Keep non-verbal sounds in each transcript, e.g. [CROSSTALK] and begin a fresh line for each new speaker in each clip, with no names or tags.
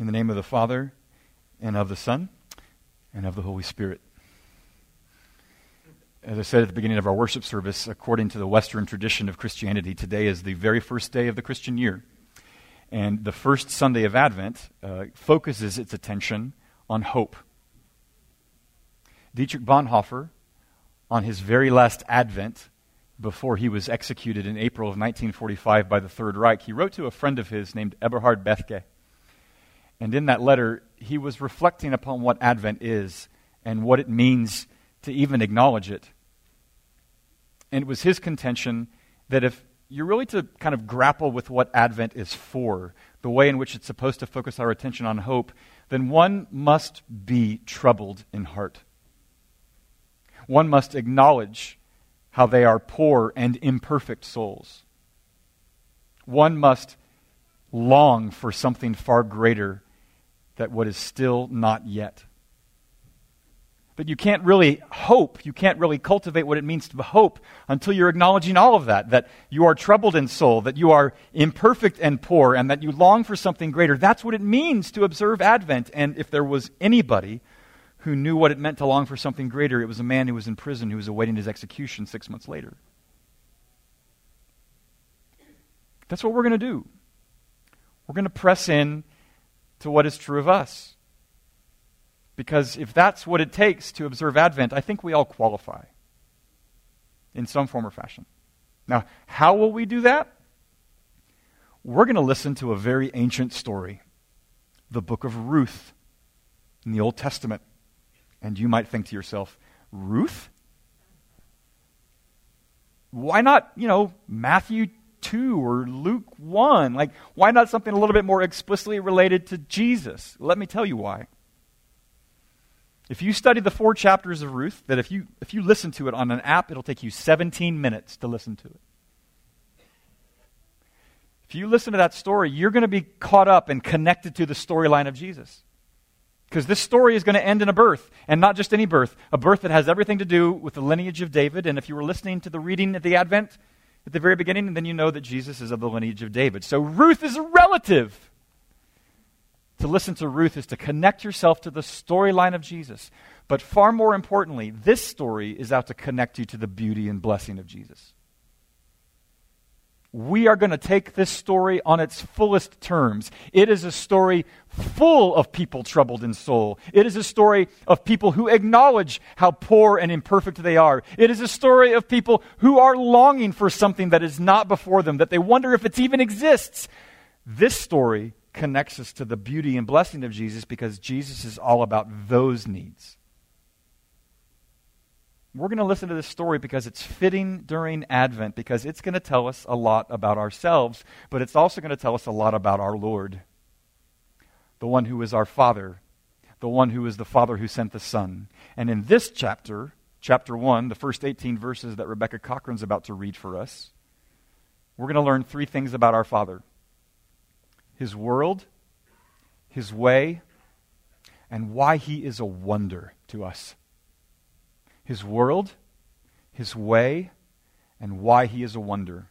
In the name of the Father, and of the Son, and of the Holy Spirit. As I said at the beginning of our worship service, according to the Western tradition of Christianity, today is the very first day of the Christian year. And the first Sunday of Advent uh, focuses its attention on hope. Dietrich Bonhoeffer, on his very last Advent, before he was executed in April of 1945 by the Third Reich, he wrote to a friend of his named Eberhard Bethge. And in that letter, he was reflecting upon what Advent is and what it means to even acknowledge it. And it was his contention that if you're really to kind of grapple with what Advent is for, the way in which it's supposed to focus our attention on hope, then one must be troubled in heart. One must acknowledge how they are poor and imperfect souls. One must long for something far greater than what is still not yet. But you can't really hope, you can't really cultivate what it means to hope until you're acknowledging all of that that you are troubled in soul, that you are imperfect and poor, and that you long for something greater. That's what it means to observe Advent. And if there was anybody who knew what it meant to long for something greater, it was a man who was in prison who was awaiting his execution six months later. That's what we're going to do. We're going to press in to what is true of us. Because if that's what it takes to observe Advent, I think we all qualify in some form or fashion. Now, how will we do that? We're going to listen to a very ancient story, the book of Ruth in the Old Testament. And you might think to yourself, Ruth? Why not, you know, Matthew 2 or Luke 1? Like, why not something a little bit more explicitly related to Jesus? Let me tell you why. If you study the four chapters of Ruth, that if you, if you listen to it on an app, it'll take you 17 minutes to listen to it. If you listen to that story, you're going to be caught up and connected to the storyline of Jesus. Because this story is going to end in a birth, and not just any birth, a birth that has everything to do with the lineage of David. And if you were listening to the reading at the Advent at the very beginning, and then you know that Jesus is of the lineage of David. So Ruth is a relative. To listen to Ruth is to connect yourself to the storyline of Jesus. But far more importantly, this story is out to connect you to the beauty and blessing of Jesus we are going to take this story on its fullest terms. It is a story full of people troubled in soul. It is a story of people who acknowledge how poor and imperfect they are. It is a story of people who are longing for something that is not before them, that they wonder if it even exists. This story connects us to the beauty and blessing of Jesus because Jesus is all about those needs. We're going to listen to this story because it's fitting during Advent, because it's going to tell us a lot about ourselves, but it's also going to tell us a lot about our Lord, the one who is our Father, the one who is the Father who sent the Son. And in this chapter, chapter 1, the first 18 verses that Rebecca Cochran's about to read for us, we're going to learn three things about our Father. His world, His way, and why He is a wonder to us his world, his way, and why he is a wonder.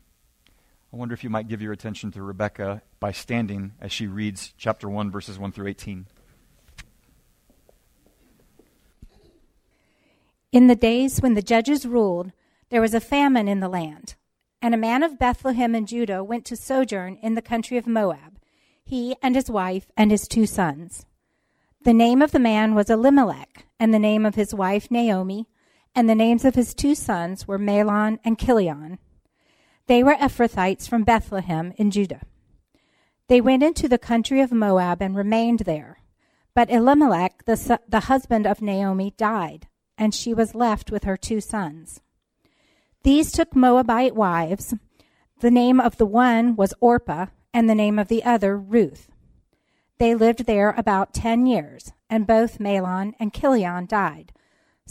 I wonder if you might give your attention to Rebecca by standing as she reads chapter 1, verses 1 through 18.
In the days when the judges ruled, there was a famine in the land. And a man of Bethlehem in Judah went to sojourn in the country of Moab, he and his wife and his two sons. The name of the man was Elimelech, and the name of his wife Naomi, and the names of his two sons were Mahlon and Chilion. They were Ephrathites from Bethlehem in Judah. They went into the country of Moab and remained there. But Elimelech, the, the husband of Naomi, died, and she was left with her two sons. These took Moabite wives. The name of the one was Orpah, and the name of the other Ruth. They lived there about ten years, and both Mahlon and Chilion died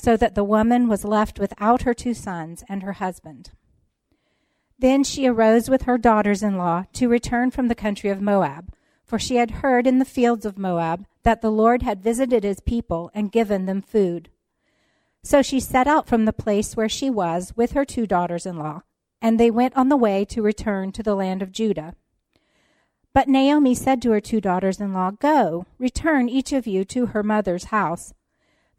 so that the woman was left without her two sons and her husband. Then she arose with her daughters in law to return from the country of Moab, for she had heard in the fields of Moab that the Lord had visited his people and given them food. So she set out from the place where she was with her two daughters in law, and they went on the way to return to the land of Judah. But Naomi said to her two daughters in law, Go, return each of you to her mother's house.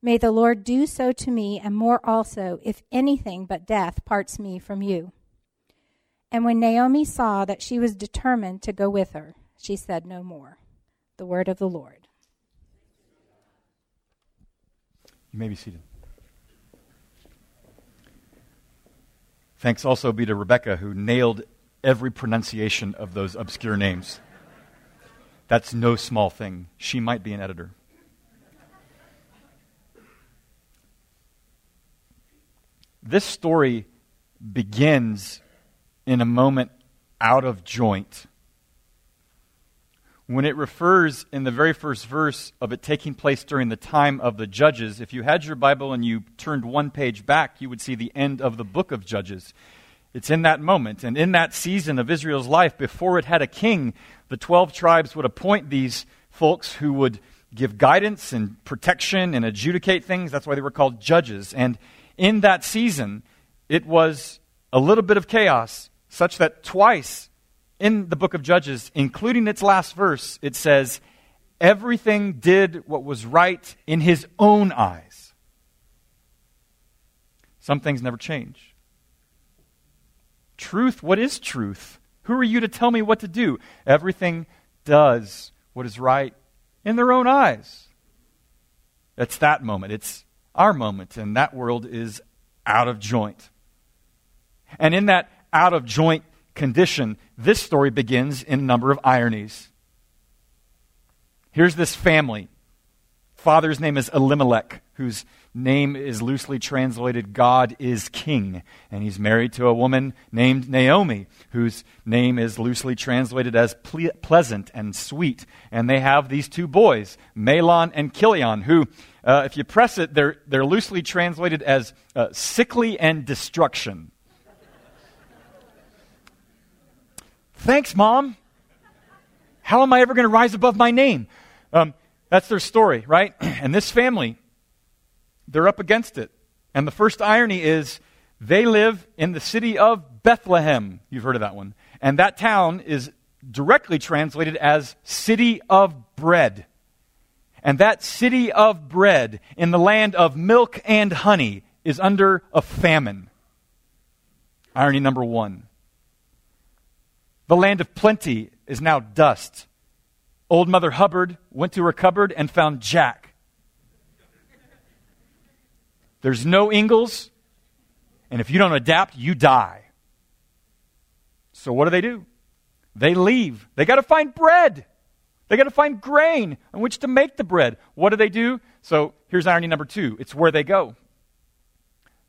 May the Lord do so to me, and more also, if anything but death parts me from you. And when Naomi saw that she was determined to go with her, she said no more. The word of the Lord.
You may be seated. Thanks also be to Rebecca, who nailed every pronunciation of those obscure names. That's no small thing. She might be an editor. This story begins in a moment out of joint. When it refers in the very first verse of it taking place during the time of the Judges, if you had your Bible and you turned one page back, you would see the end of the book of Judges. It's in that moment and in that season of Israel's life, before it had a king, the 12 tribes would appoint these folks who would give guidance and protection and adjudicate things. That's why they were called judges. And in that season, it was a little bit of chaos, such that twice in the book of Judges, including its last verse, it says, Everything did what was right in his own eyes. Some things never change. Truth, what is truth? Who are you to tell me what to do? Everything does what is right in their own eyes. It's that moment. It's our moment, and that world is out of joint. And in that out of joint condition, this story begins in a number of ironies. Here's this family. Father's name is Elimelech, whose name is loosely translated God is King. And he's married to a woman named Naomi, whose name is loosely translated as ple- pleasant and sweet. And they have these two boys, Mahlon and Chilion, who, uh, if you press it, they're, they're loosely translated as uh, sickly and destruction. Thanks, Mom. How am I ever going to rise above my name? Um, that's their story, right? [CLEARS THROAT] And this family, they're up against it. And the first irony is they live in the city of Bethlehem. You've heard of that one. And that town is directly translated as city of bread. And that city of bread in the land of milk and honey is under a famine. Irony number one. The land of plenty is now dust. Old Mother Hubbard went to her cupboard and found Jack. There's no Ingalls, and if you don't adapt, you die. So what do they do? They leave. They got to find bread. They got to find grain on which to make the bread. What do they do? So here's irony number two it's where they go.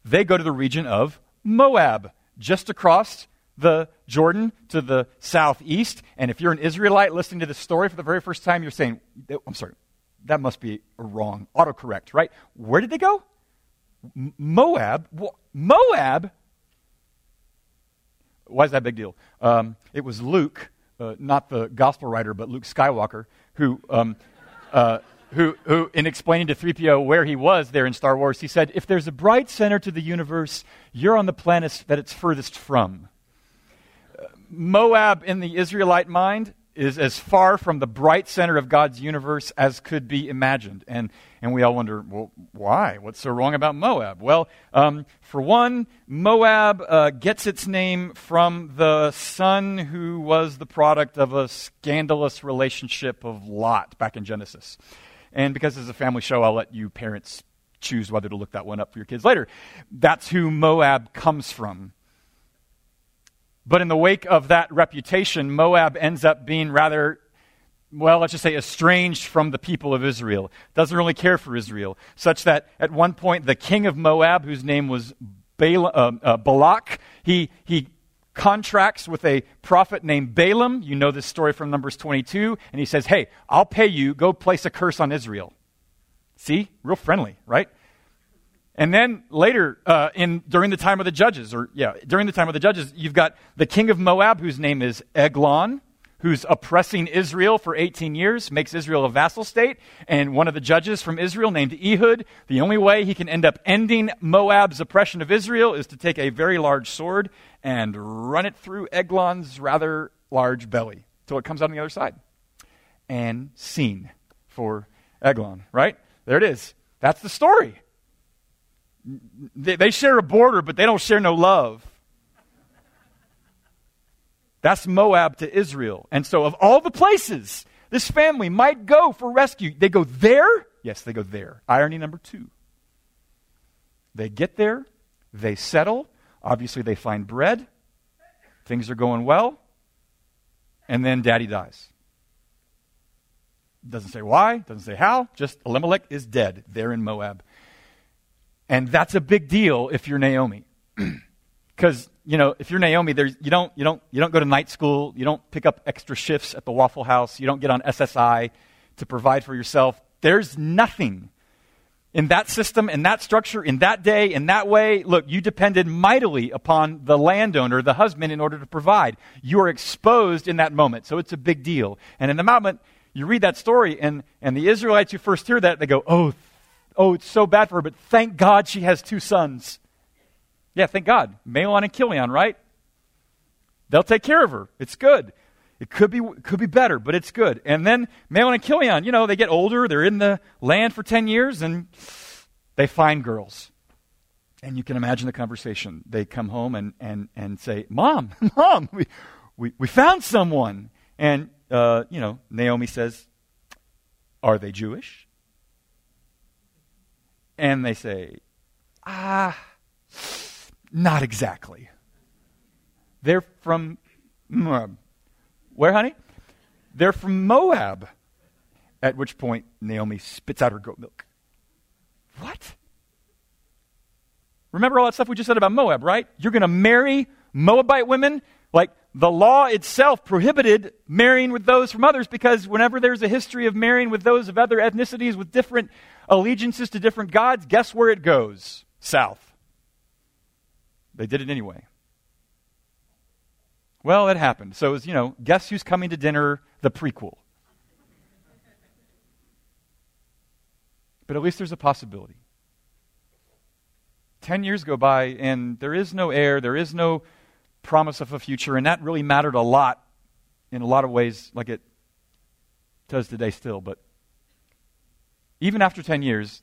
They go to the region of Moab, just across the Jordan to the southeast. And if you're an Israelite listening to this story for the very first time, you're saying, I'm sorry, that must be wrong. Autocorrect, right? Where did they go? Moab? Moab? Why is that a big deal? Um, it was Luke, uh, not the gospel writer, but Luke Skywalker, who um, uh, who, who, in explaining to 3PO where he was there in Star Wars, he said, If there's a bright center to the universe, you're on the planet that it's furthest from. Moab, in the Israelite mind, is as far from the bright center of God's universe as could be imagined. And, and we all wonder, well, why? What's so wrong about Moab? Well, um, for one, Moab uh, gets its name from the son who was the product of a scandalous relationship of Lot back in Genesis. And because it's a family show, I'll let you parents choose whether to look that one up for your kids later. That's who Moab comes from. But in the wake of that reputation, Moab ends up being rather, well, let's just say estranged from the people of Israel. Doesn't really care for Israel. Such that at one point, the king of Moab, whose name was Bala, uh, uh, Balak, he, he contracts with a prophet named Balaam. You know this story from Numbers 22. And he says, Hey, I'll pay you. Go place a curse on Israel. See? Real friendly, right? And then later, uh, in during the time of the judges, or yeah, during the time of the judges, you've got the king of Moab, whose name is Eglon, who's oppressing Israel for 18 years, makes Israel a vassal state, and one of the judges from Israel named Ehud. The only way he can end up ending Moab's oppression of Israel is to take a very large sword and run it through Eglon's rather large belly till it comes out on the other side. And scene for Eglon, right? There it is. That's the story. They, they share a border, but they don't share no love. That's Moab to Israel. And so, of all the places this family might go for rescue, they go there? Yes, they go there. Irony number two. They get there, they settle. Obviously, they find bread. Things are going well. And then daddy dies. Doesn't say why, doesn't say how, just Elimelech is dead there in Moab. And that's a big deal if you're Naomi. [CLEARS THROAT] Because, you know, if you're Naomi, there's, you, don't, you, don't, you don't go to night school, you don't pick up extra shifts at the Waffle House, you don't get on SSI to provide for yourself. There's nothing in that system, in that structure, in that day, in that way. Look, you depended mightily upon the landowner, the husband, in order to provide. You are exposed in that moment, so it's a big deal. And in the moment, you read that story, and, and the Israelites who first hear that, they go, oh, oh, it's so bad for her, but thank God she has two sons. Yeah, thank God. Mahlon and Chilion, right? They'll take care of her. It's good. It could be, could be better, but it's good. And then Mahlon and Chilion, you know, they get older. They're in the land for 10 years, and they find girls. And you can imagine the conversation. They come home and, and, and say, Mom, [LAUGHS] Mom, we, we, we found someone. And, uh, you know, Naomi says, Are they Jewish? And they say, ah, not exactly. They're from, where, honey? They're from Moab. At which point, Naomi spits out her goat milk. What? Remember all that stuff we just said about Moab, right? You're going to marry Moabite women? Like, the law itself prohibited marrying with those from others because whenever there's a history of marrying with those of other ethnicities with different allegiances to different gods, guess where it goes? South. They did it anyway. Well, it happened. So it was, you know, guess who's coming to dinner? The prequel. But at least there's a possibility. Ten years go by, and there is no heir, there is no promise of a future, and that really mattered a lot in a lot of ways, like it does today still. But even after 10 years,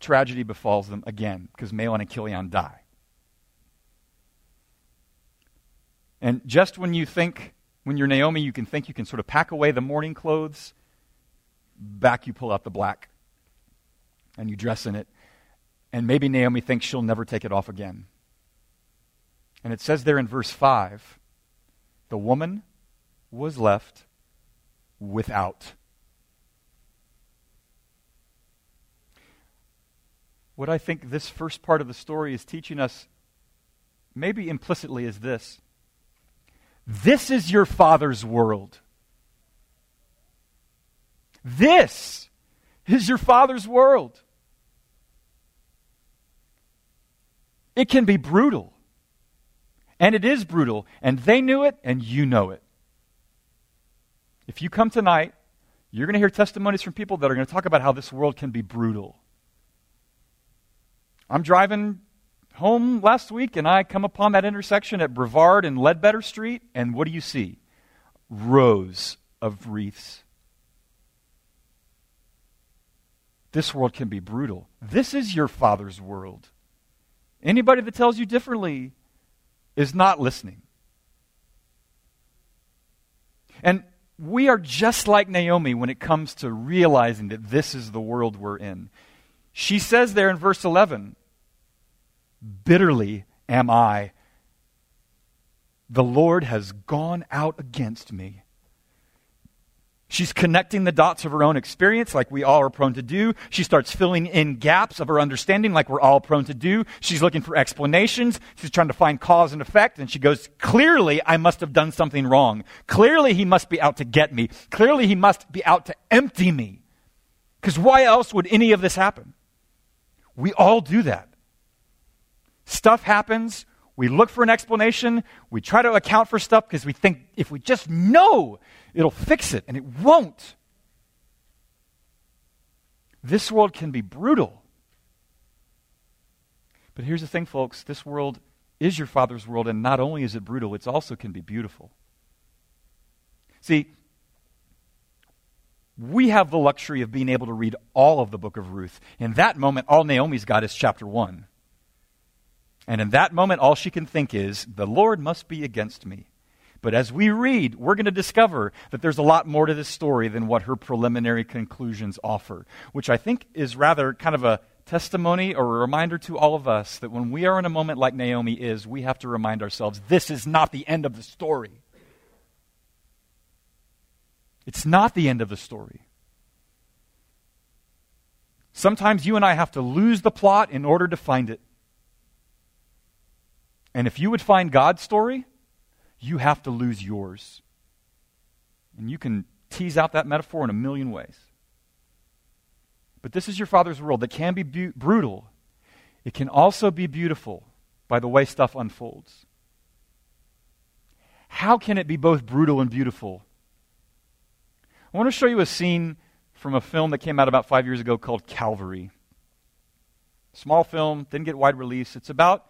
tragedy befalls them again because Mahlon and Chilion die. And just when you think, when you're Naomi, you can think you can sort of pack away the mourning clothes, back you pull out the black and you dress in it. And maybe Naomi thinks she'll never take it off again. And it says there in verse 5 the woman was left without. What I think this first part of the story is teaching us, maybe implicitly, is this this is your Father's world. This is your Father's world. It can be brutal. And it is brutal. And they knew it, and you know it. If you come tonight you're going to hear testimonies from people that are going to talk about how this world can be brutal. I'm driving home last week and I come upon that intersection at Brevard and Ledbetter Street, and what do you see? Rows of wreaths. This world can be brutal. This is your Father's world. Anybody that tells you differently is not listening. And we are just like Naomi when it comes to realizing that this is the world we're in. She says there in verse 11, Bitterly am I. The Lord has gone out against me. She's connecting the dots of her own experience, like we all are prone to do. She starts filling in gaps of her understanding, like we're all prone to do. She's looking for explanations. She's trying to find cause and effect. And she goes, Clearly, I must have done something wrong. Clearly, he must be out to get me. Clearly, he must be out to empty me. Because why else would any of this happen? We all do that. Stuff happens. We look for an explanation. We try to account for stuff because we think if we just know it'll fix it, and it won't. This world can be brutal. But here's the thing, folks this world is your Father's world, and not only is it brutal, it also can be beautiful. See, we have the luxury of being able to read all of the book of Ruth. In that moment, all Naomi's got is chapter 1. And in that moment, all she can think is, the Lord must be against me. But as we read, we're going to discover that there's a lot more to this story than what her preliminary conclusions offer, which I think is rather kind of a testimony or a reminder to all of us that when we are in a moment like Naomi is, we have to remind ourselves this is not the end of the story. It's not the end of the story. Sometimes you and I have to lose the plot in order to find it. And if you would find God's story, you have to lose yours. And you can tease out that metaphor in a million ways. But this is your Father's world that can be bu- brutal. It can also be beautiful by the way stuff unfolds. How can it be both brutal and beautiful? I want to show you a scene from a film that came out about five years ago called Calvary. Small film, didn't get wide release. It's about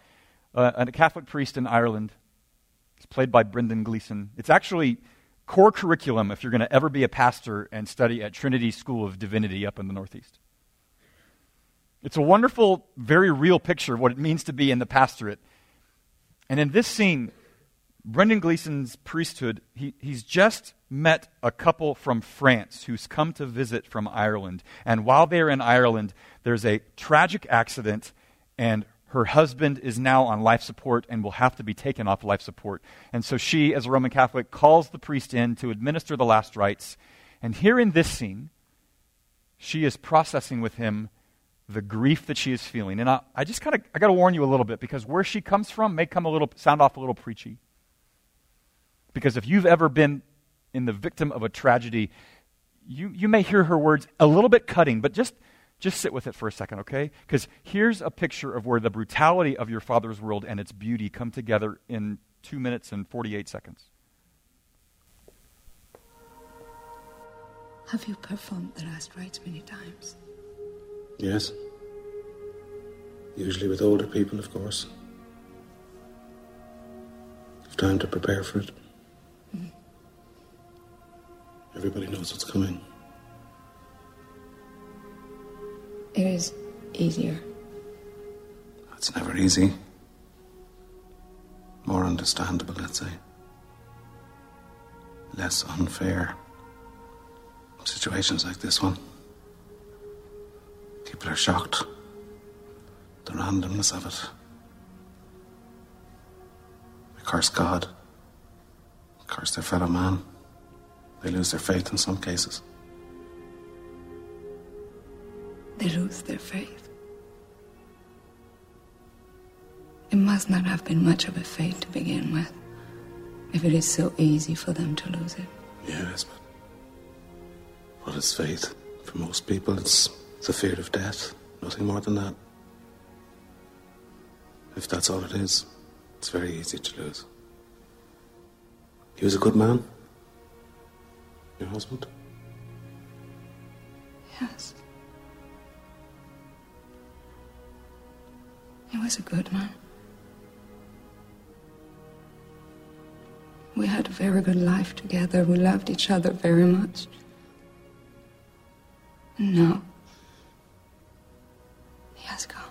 uh, a Catholic priest in Ireland it's played by Brendan Gleeson. It's actually core curriculum if you're going to ever be a pastor and study at Trinity School of Divinity up in the Northeast. It's a wonderful, very real picture of what it means to be in the pastorate. And in this scene, Brendan Gleeson's priesthood, he, he's just met a couple from France who's come to visit from Ireland. And while they're in Ireland, there's a tragic accident, and her husband is now on life support and will have to be taken off life support. And so she, as a Roman Catholic, calls the priest in to administer the last rites. And here in this scene, she is processing with him the grief that she is feeling. And I, I just kind of I got to warn you a little bit because where she comes from may come a little sound off a little preachy. Because if you've ever been in the victim of a tragedy, you, you may hear her words a little bit cutting, but just just sit with it for a second, okay? Because here's a picture of where the brutality of your father's world and its beauty come together in two minutes and 48 seconds.
Have you performed the last rites many times?
Yes. Usually with older people, of course. Have time to prepare for it. Mm. Everybody knows what's coming.
It is easier.
It's never easy. More understandable, let's say. Less unfair. Situations like this one. People are shocked. The randomness of it. They curse God. They curse their fellow man. They lose their faith in some cases
they lose their faith. It must not have been much of a faith to begin with, if it is so easy for them to lose it.
Yes, but what is faith? For most people, it's the fear of death, nothing more than that. If that's all it is, it's very easy to lose. He was a good man. Your husband?
Yes. He was a good man. We had a very good life together. We loved each other very much. And now, he has gone.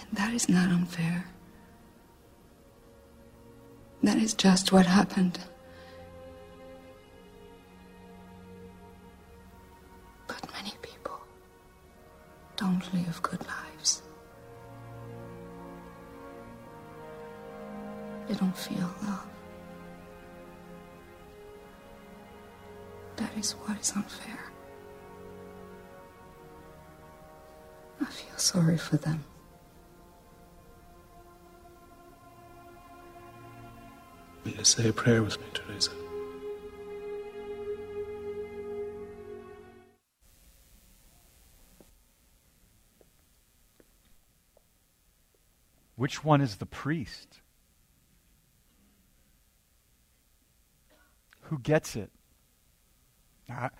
And that is not unfair. That is just what happened. Don't live good lives. They don't feel love. That is what is unfair. I feel sorry for them.
Will you say a prayer with me, Teresa?
Which one is the priest? Who gets it? I,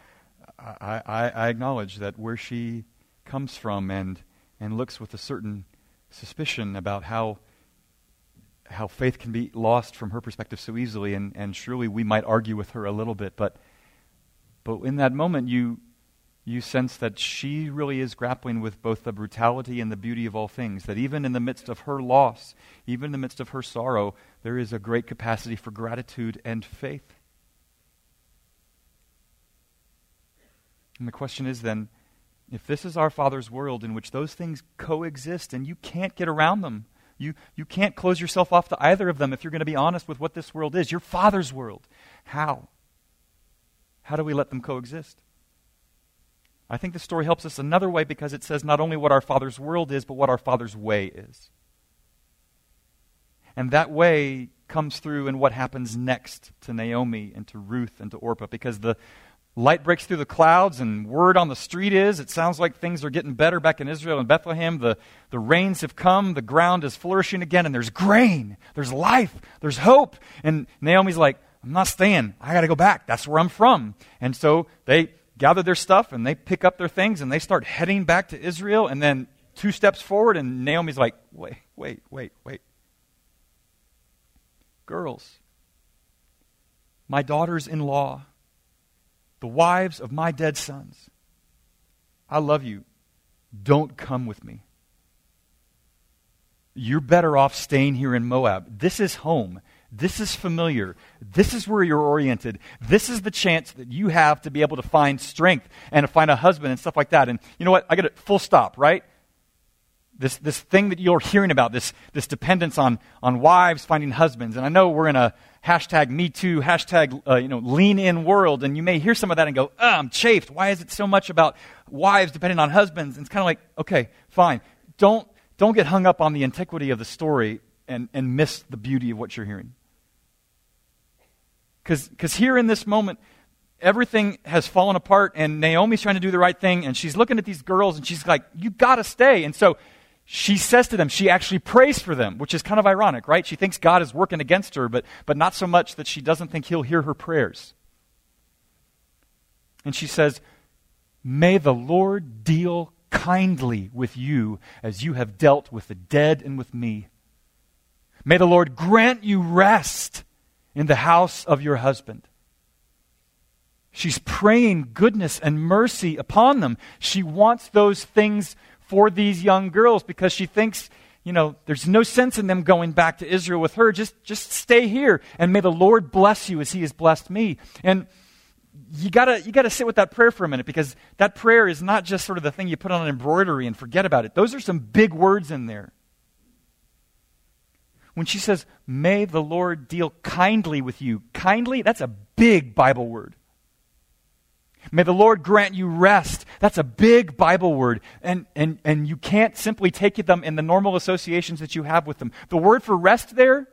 I, I, acknowledge that where she comes from and, and looks with a certain suspicion about how, how faith can be lost from her perspective so easily, and, and surely we might argue with her a little bit, but, but in that moment you, you sense that she really is grappling with both the brutality and the beauty of all things. That even in the midst of her loss, even in the midst of her sorrow, there is a great capacity for gratitude and faith. And the question is then if this is our Father's world in which those things coexist and you can't get around them, you, you can't close yourself off to either of them if you're going to be honest with what this world is, your Father's world. How? How do we let them coexist? I think the story helps us another way because it says not only what our Father's world is, but what our Father's way is. And that way comes through in what happens next to Naomi and to Ruth and to Orpah because the light breaks through the clouds and word on the street is it sounds like things are getting better back in Israel and Bethlehem. The, the rains have come, the ground is flourishing again, and there's grain, there's life, there's hope. And Naomi's like, I'm not staying. I got to go back. That's where I'm from. And so they gather their stuff and they pick up their things and they start heading back to Israel. And then two steps forward, and Naomi's like, wait, wait, wait, wait. Girls, my daughters in law, the wives of my dead sons, I love you. Don't come with me. You're better off staying here in Moab. This is home. This is familiar. This is where you're oriented. This is the chance that you have to be able to find strength and to find a husband and stuff like that. And you know what? I get it full stop, right? This, this thing that you're hearing about, this, this dependence on, on wives finding husbands. And I know we're in a hashtag me too, hashtag, uh, you know, lean in world. And you may hear some of that and go, I'm chafed. Why is it so much about wives depending on husbands? And it's kind of like, okay, fine. Don't, don't get hung up on the antiquity of the story and, and miss the beauty of what you're hearing. Because here in this moment, everything has fallen apart, and Naomi's trying to do the right thing, and she's looking at these girls, and she's like, You got to stay. And so she says to them, she actually prays for them, which is kind of ironic, right? She thinks God is working against her, but, but not so much that she doesn't think he'll hear her prayers. And she says, May the Lord deal kindly with you as you have dealt with the dead and with me. May the Lord grant you rest in the house of your husband. She's praying goodness and mercy upon them. She wants those things for these young girls because she thinks, you know, there's no sense in them going back to Israel with her. Just, just stay here and may the Lord bless you as he has blessed me. And you gotta, you gotta sit with that prayer for a minute because that prayer is not just sort of the thing you put on an embroidery and forget about it. Those are some big words in there when she says, May the Lord deal kindly with you, kindly, that's a big Bible word. May the Lord grant you rest. That's a big Bible word. And, and, and you can't simply take them in the normal associations that you have with them. The word for rest there,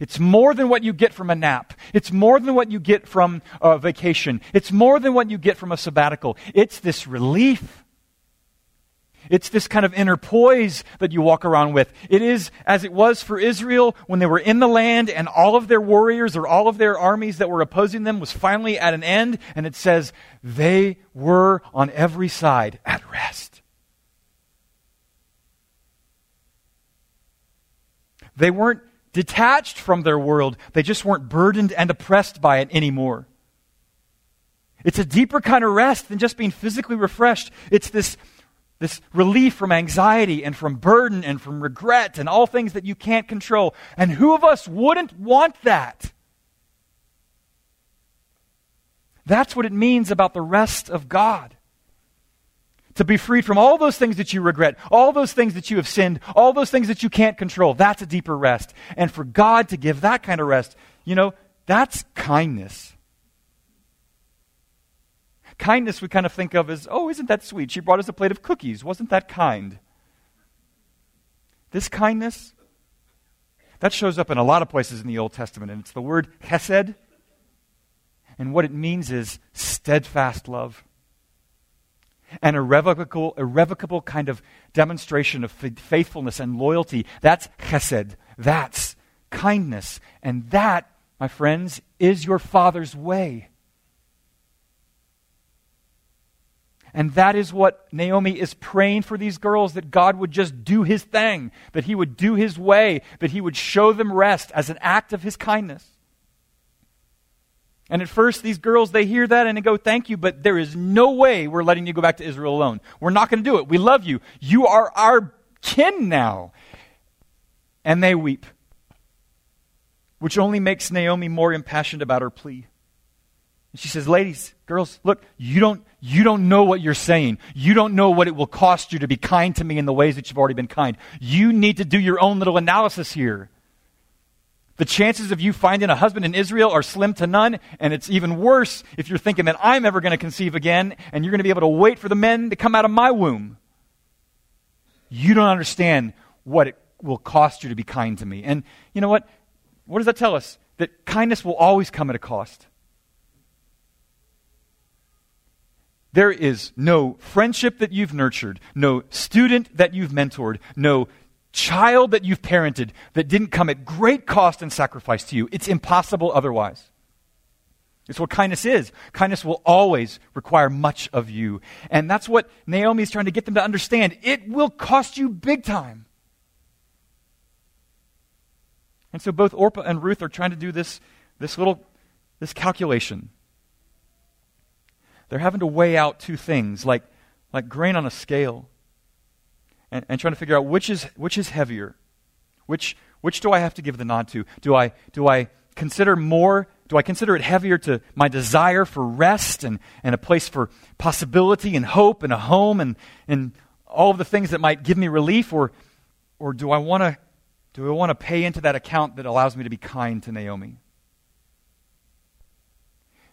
it's more than what you get from a nap. It's more than what you get from a vacation. It's more than what you get from a sabbatical. It's this relief It's this kind of inner poise that you walk around with. It is as it was for Israel when they were in the land and all of their warriors or all of their armies that were opposing them was finally at an end. And it says they were on every side at rest. They weren't detached from their world, they just weren't burdened and oppressed by it anymore. It's a deeper kind of rest than just being physically refreshed. It's this this relief from anxiety and from burden and from regret and all things that you can't control. And who of us wouldn't want that? That's what it means about the rest of God. To be freed from all those things that you regret, all those things that you have sinned, all those things that you can't control. That's a deeper rest. And for God to give that kind of rest, you know, that's kindness. Kindness we kind of think of as, oh, isn't that sweet? She brought us a plate of cookies. Wasn't that kind? This kindness, that shows up in a lot of places in the Old Testament, and it's the word chesed. And what it means is steadfast love. An irrevocable, irrevocable kind of demonstration of faithfulness and loyalty. That's chesed. That's kindness. And that, my friends, is your Father's way. And that is what Naomi is praying for these girls that God would just do his thing, that he would do his way, that he would show them rest as an act of his kindness. And at first, these girls, they hear that and they go, Thank you, but there is no way we're letting you go back to Israel alone. We're not going to do it. We love you. You are our kin now. And they weep, which only makes Naomi more impassioned about her plea. And she says, Ladies, girls, look, you don't, you don't know what you're saying. You don't know what it will cost you to be kind to me in the ways that you've already been kind. You need to do your own little analysis here. The chances of you finding a husband in Israel are slim to none, and it's even worse if you're thinking that I'm ever going to conceive again and you're going to be able to wait for the men to come out of my womb. You don't understand what it will cost you to be kind to me. And you know what? What does that tell us? That kindness will always come at a cost. There is no friendship that you've nurtured, no student that you've mentored, no child that you've parented that didn't come at great cost and sacrifice to you. It's impossible otherwise. It's what kindness is. Kindness will always require much of you. And that's what Naomi is trying to get them to understand. It will cost you big time. And so both Orpah and Ruth are trying to do this, this little this calculation they're having to weigh out two things, like, like grain on a scale, and, and trying to figure out which is, which is heavier. Which, which do I have to give the nod to? Do I, do I consider more? Do I consider it heavier to my desire for rest and, and a place for possibility and hope and a home and, and all of the things that might give me relief? Or, or do I want to do I want to pay into that account that allows me to be kind to Naomi?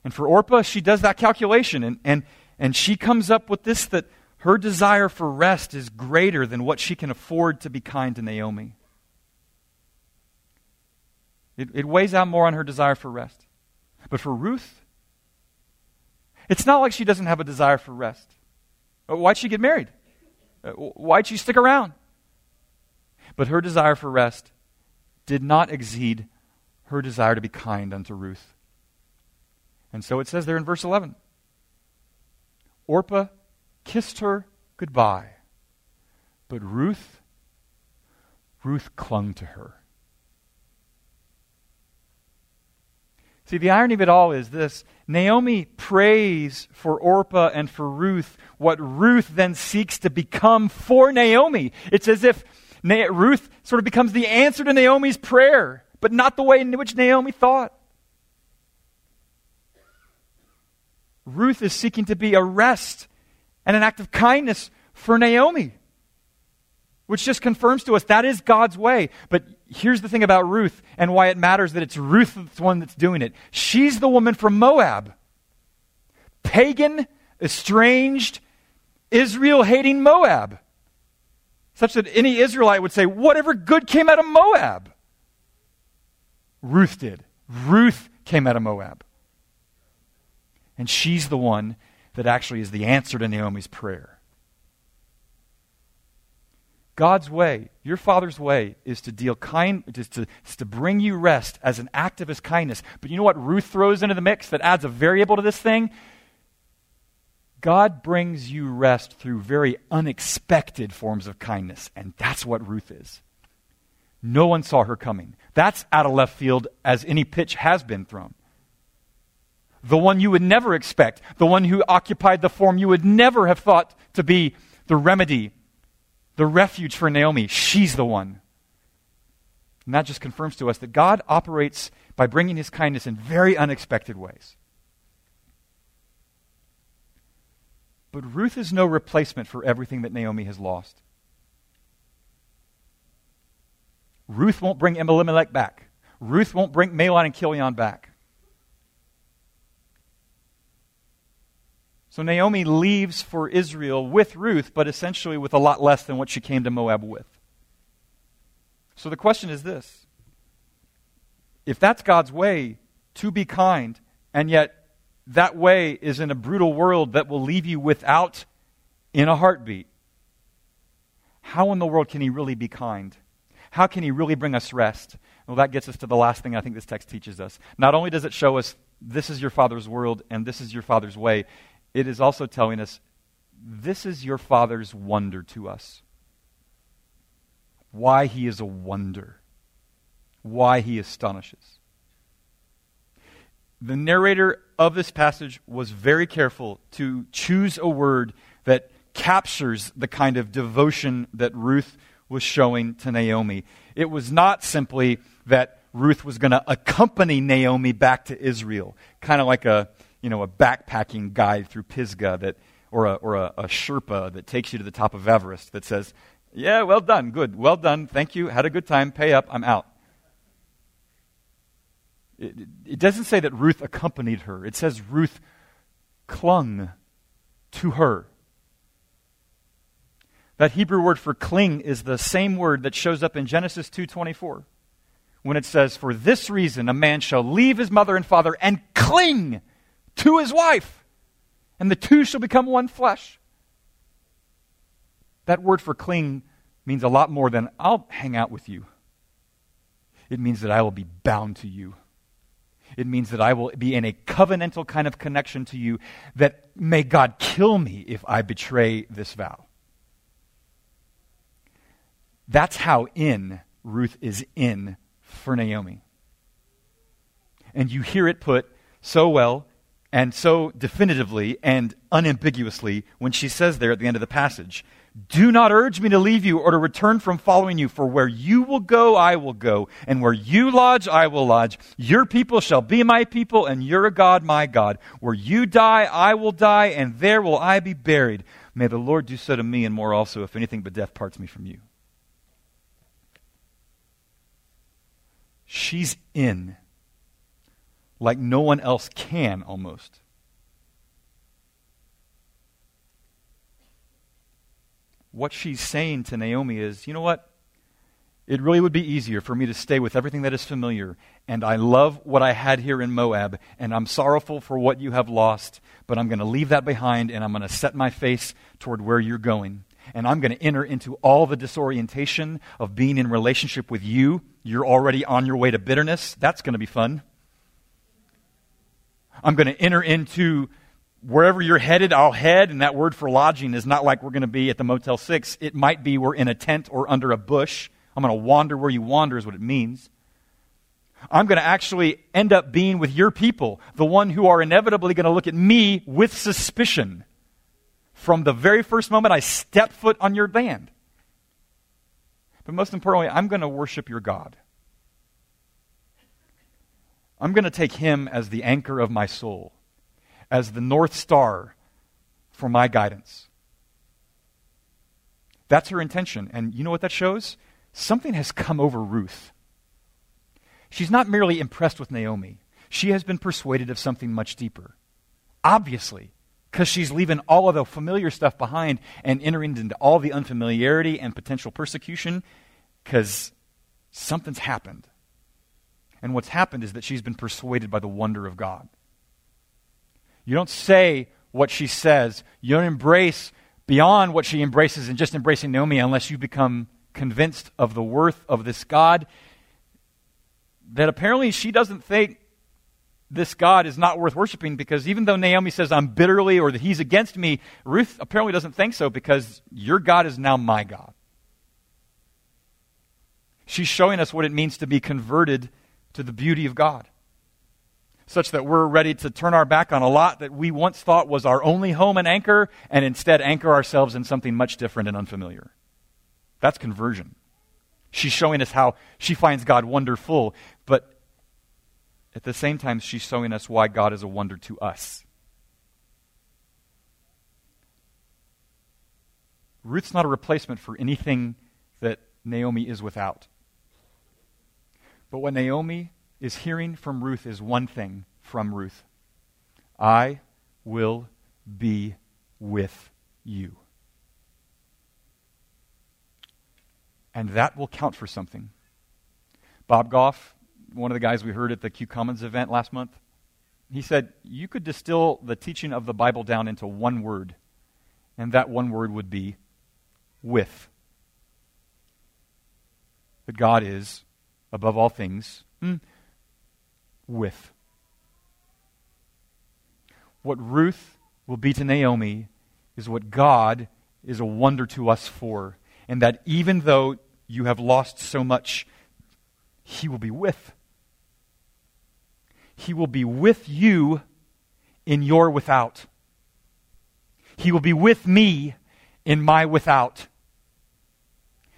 And for Orpah, she does that calculation and, and, and she comes up with this that her desire for rest is greater than what she can afford to be kind to Naomi. It, it weighs out more on her desire for rest. But for Ruth, it's not like she doesn't have a desire for rest. Uh, why'd she get married? Uh, why'd she stick around? But her desire for rest did not exceed her desire to be kind unto Ruth. And so it says there in verse 11 Orpah kissed her goodbye, but Ruth, Ruth clung to her. See, the irony of it all is this Naomi prays for Orpah and for Ruth what Ruth then seeks to become for Naomi. It's as if Na- Ruth sort of becomes the answer to Naomi's prayer, but not the way in which Naomi thought. Ruth is seeking to be a rest and an act of kindness for Naomi, which just confirms to us that is God's way. But here's the thing about Ruth and why it matters that it's Ruth that's the one that's doing it. She's the woman from Moab. Pagan, estranged, Israel hating Moab. Such that any Israelite would say, whatever good came out of Moab. Ruth did. Ruth came out of Moab. And she's the one that actually is the answer to Naomi's prayer. God's way, your father's way, is to deal kind, is to, is to bring you rest as an act of his kindness. But you know what Ruth throws into the mix that adds a variable to this thing? God brings you rest through very unexpected forms of kindness, and that's what Ruth is. No one saw her coming. That's out of left field as any pitch has been thrown. The one you would never expect, the one who occupied the form you would never have thought to be the remedy the refuge for Naomi. She's the one. And that just confirms to us that God operates by bringing his kindness in very unexpected ways. But Ruth is no replacement for everything that Naomi has lost. Ruth won't bring Elimelech back. Ruth won't bring Mahlon and Chilion back. So Naomi leaves for Israel with Ruth, but essentially with a lot less than what she came to Moab with. So the question is this if that's God's way to be kind, and yet that way is in a brutal world that will leave you without in a heartbeat, how in the world can He really be kind? How can He really bring us rest? Well, that gets us to the last thing I think this text teaches us. Not only does it show us this is your Father's world and this is your Father's way, it is also telling us this is your Father's wonder to us. Why he is a wonder, why he astonishes. The narrator of this passage was very careful to choose a word that captures the kind of devotion that Ruth was showing to Naomi. It was not simply that Ruth was going to accompany Naomi back to Israel, kind of like a you know, a backpacking guide through Pisgah that, or, a, or a, a Sherpa that takes you to the top of Everest that says, Yeah, well done, good, well done, thank you, had a good time, pay up, I'm out. It, it doesn't say that Ruth accompanied her, it says Ruth clung to her. That Hebrew word for cling is the same word that shows up in Genesis 2:24 when it says for this reason a man shall leave his mother and father and cling to his wife, and the two shall become one flesh. That word for cling means a lot more than I'll hang out with you. It means that I will be bound to you. It means that I will be in a covenantal kind of connection to you that may God kill me if I betray this vow. That's how in Ruth is in for Naomi. And you hear it put so well and so definitively and unambiguously when she says there at the end of the passage, Do not urge me to leave you or to return from following you, for where you will go, I will go, and where you lodge, I will lodge. Your people shall be my people, and your God, my God. Where you die, I will die, and there will I be buried. May the Lord do so to me, and more also, if anything but death parts me from you. She's in like no one else can almost. What she's saying to Naomi is, you know what? It really would be easier for me to stay with everything that is familiar. And I love what I had here in Moab, and I'm sorrowful for what you have lost, but I'm going to leave that behind and I'm going to set my face toward where you're going. And I'm going to enter into all the disorientation of being in relationship with you. You're already on your way to bitterness. That's going to be fun. I'm going to enter into wherever you're headed, I'll head. And that word for lodging is not like we're going to be at the Motel 6. It might be we're in a tent or under a bush. I'm going to wander where you wander, is what it means. I'm going to actually end up being with your people, the one who are inevitably going to look at me with suspicion from the very first moment I step foot on your land. But most importantly, I'm going to worship your God. I'm going to take him as the anchor of my soul, as the North Star for my guidance. That's her intention. And you know what that shows? Something has come over Ruth. She's not merely impressed with Naomi, she has been persuaded of something much deeper. Obviously, because she's leaving all of the familiar stuff behind and entering into all the unfamiliarity and potential persecution because something's happened. And what's happened is that she's been persuaded by the wonder of God. You don't say what she says, you don't embrace beyond what she embraces and just embracing Naomi unless you become convinced of the worth of this God that apparently she doesn't think this God is not worth worshiping because even though Naomi says I'm bitterly or that he's against me, Ruth apparently doesn't think so because your God is now my God. She's showing us what it means to be converted to the beauty of God, such that we're ready to turn our back on a lot that we once thought was our only home and anchor and instead anchor ourselves in something much different and unfamiliar. That's conversion. She's showing us how she finds God wonderful, but at the same time, she's showing us why God is a wonder to us. Ruth's not a replacement for anything that Naomi is without. But what Naomi is hearing from Ruth is one thing from Ruth I will be with you. And that will count for something. Bob Goff one of the guys we heard at the Q Commons event last month, he said, You could distill the teaching of the Bible down into one word, and that one word would be with. That God is, above all things, hmm, with. What Ruth will be to Naomi is what God is a wonder to us for. And that even though you have lost so much, He will be with. He will be with you in your without. He will be with me in my without.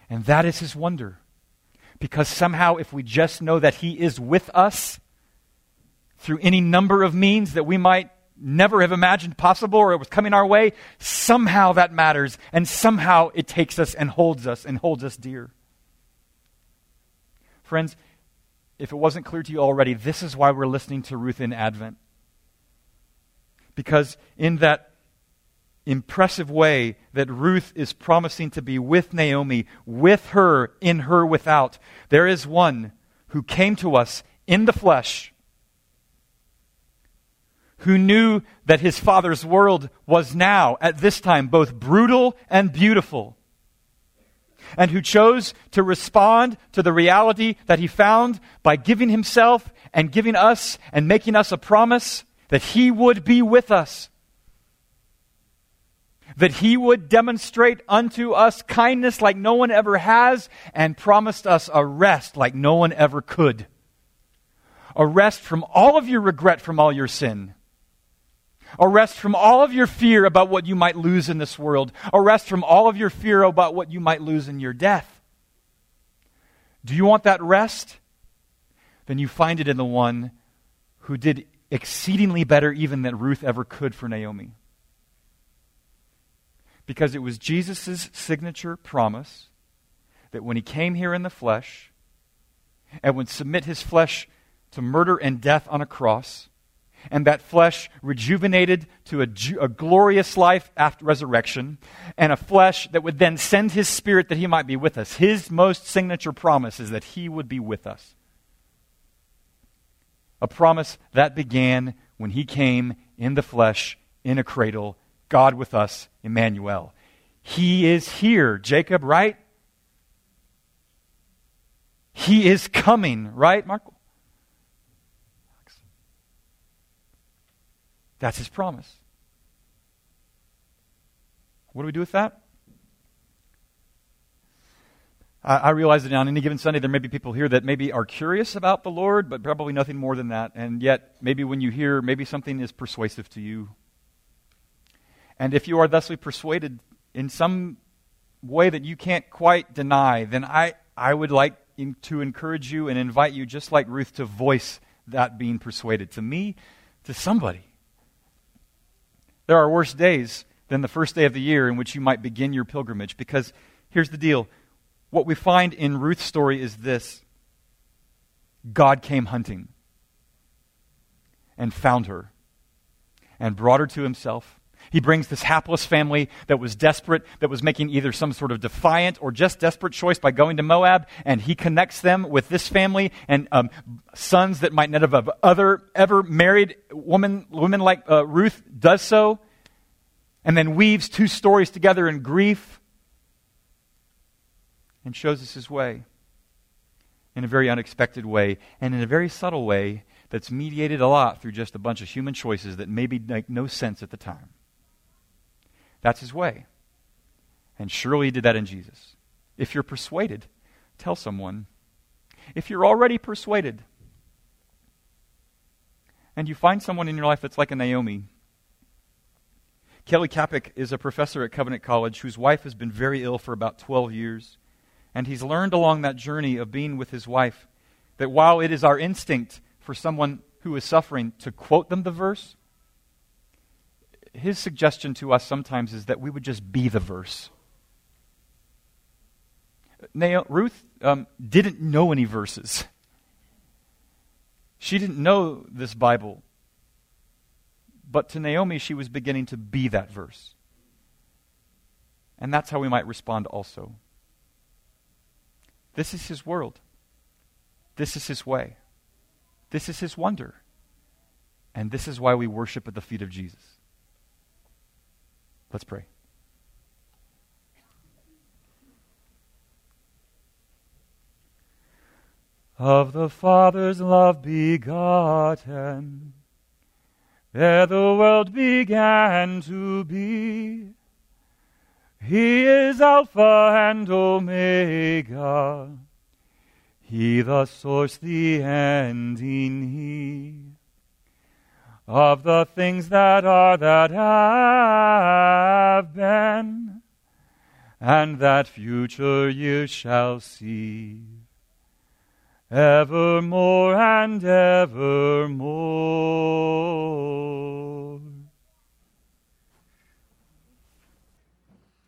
And that is his wonder. Because somehow, if we just know that he is with us through any number of means that we might never have imagined possible or it was coming our way, somehow that matters. And somehow it takes us and holds us and holds us dear. Friends, if it wasn't clear to you already, this is why we're listening to Ruth in Advent. Because in that impressive way that Ruth is promising to be with Naomi, with her, in her without, there is one who came to us in the flesh, who knew that his father's world was now, at this time, both brutal and beautiful and who chose to respond to the reality that he found by giving himself and giving us and making us a promise that he would be with us. That he would demonstrate unto us kindness like no one ever has, and promised us a rest like no one ever could. A rest from all of your regret from all your sin a rest from all of your fear about what you might lose in this world. A rest from all of your fear about what you might lose in your death. Do you want that rest? Then you find it in the one who did exceedingly better even than Ruth ever could for Naomi. Because it was Jesus' signature promise that when he came here in the flesh and would submit his flesh to murder and death on a cross, and that flesh rejuvenated to a, a, glorious life after resurrection, and a flesh that would then send his spirit that he might be with us. His most signature promise is that he would be with us. A promise that began when he came in the flesh, in a cradle, God with us, Emmanuel. He is here, Jacob, right? He is coming, right, Mark? That's his promise. What do we do with that? I, I realize that on any given Sunday there may be people here that maybe are curious about the Lord, but probably nothing more than that. And yet, maybe when you hear, maybe something is persuasive to you. And if you are thusly persuaded in some way that you can't quite deny, then I, I would like in, to encourage you and invite you, just like Ruth, to voice that being persuaded. To me, to somebody. There are worse days than the first day of the year in which you might begin your pilgrimage because here's the deal. What we find in Ruth's story is this God came hunting and found her and brought her to himself. He brings this hapless family that was desperate, that was making either some sort of defiant or just desperate choice by going to Moab, and he connects them with this family and um, sons that might not have other ever married woman, women like uh, Ruth does so and then weaves two stories together in grief. and shows us his way in a very unexpected way and in a very subtle way that's mediated a lot through just a bunch of human choices that maybe make no sense at the time. That's his way. And surely he did that in Jesus. If you're persuaded, tell someone. If you're already persuaded, and you find someone in your life that's like a Naomi, Kelly Kapic is a professor at Covenant College whose wife has been very ill for about 12 years. And he's learned along that journey of being with his wife that while it is our instinct for someone who is suffering to quote them the verse, his suggestion to us sometimes is that we would just be the verse. Na- Ruth um, didn't know any verses. She didn't know this Bible. But to Naomi, she was beginning to be that verse. And that's how we might respond also. This is his world. This is his way. This is his wonder. And this is why we worship at the feet of Jesus. Let's pray. Of the Father's love begotten, ere the world began to be, He is Alpha and Omega, He the source, the ending, He of the things that are that have been, and that future you shall see, evermore and evermore.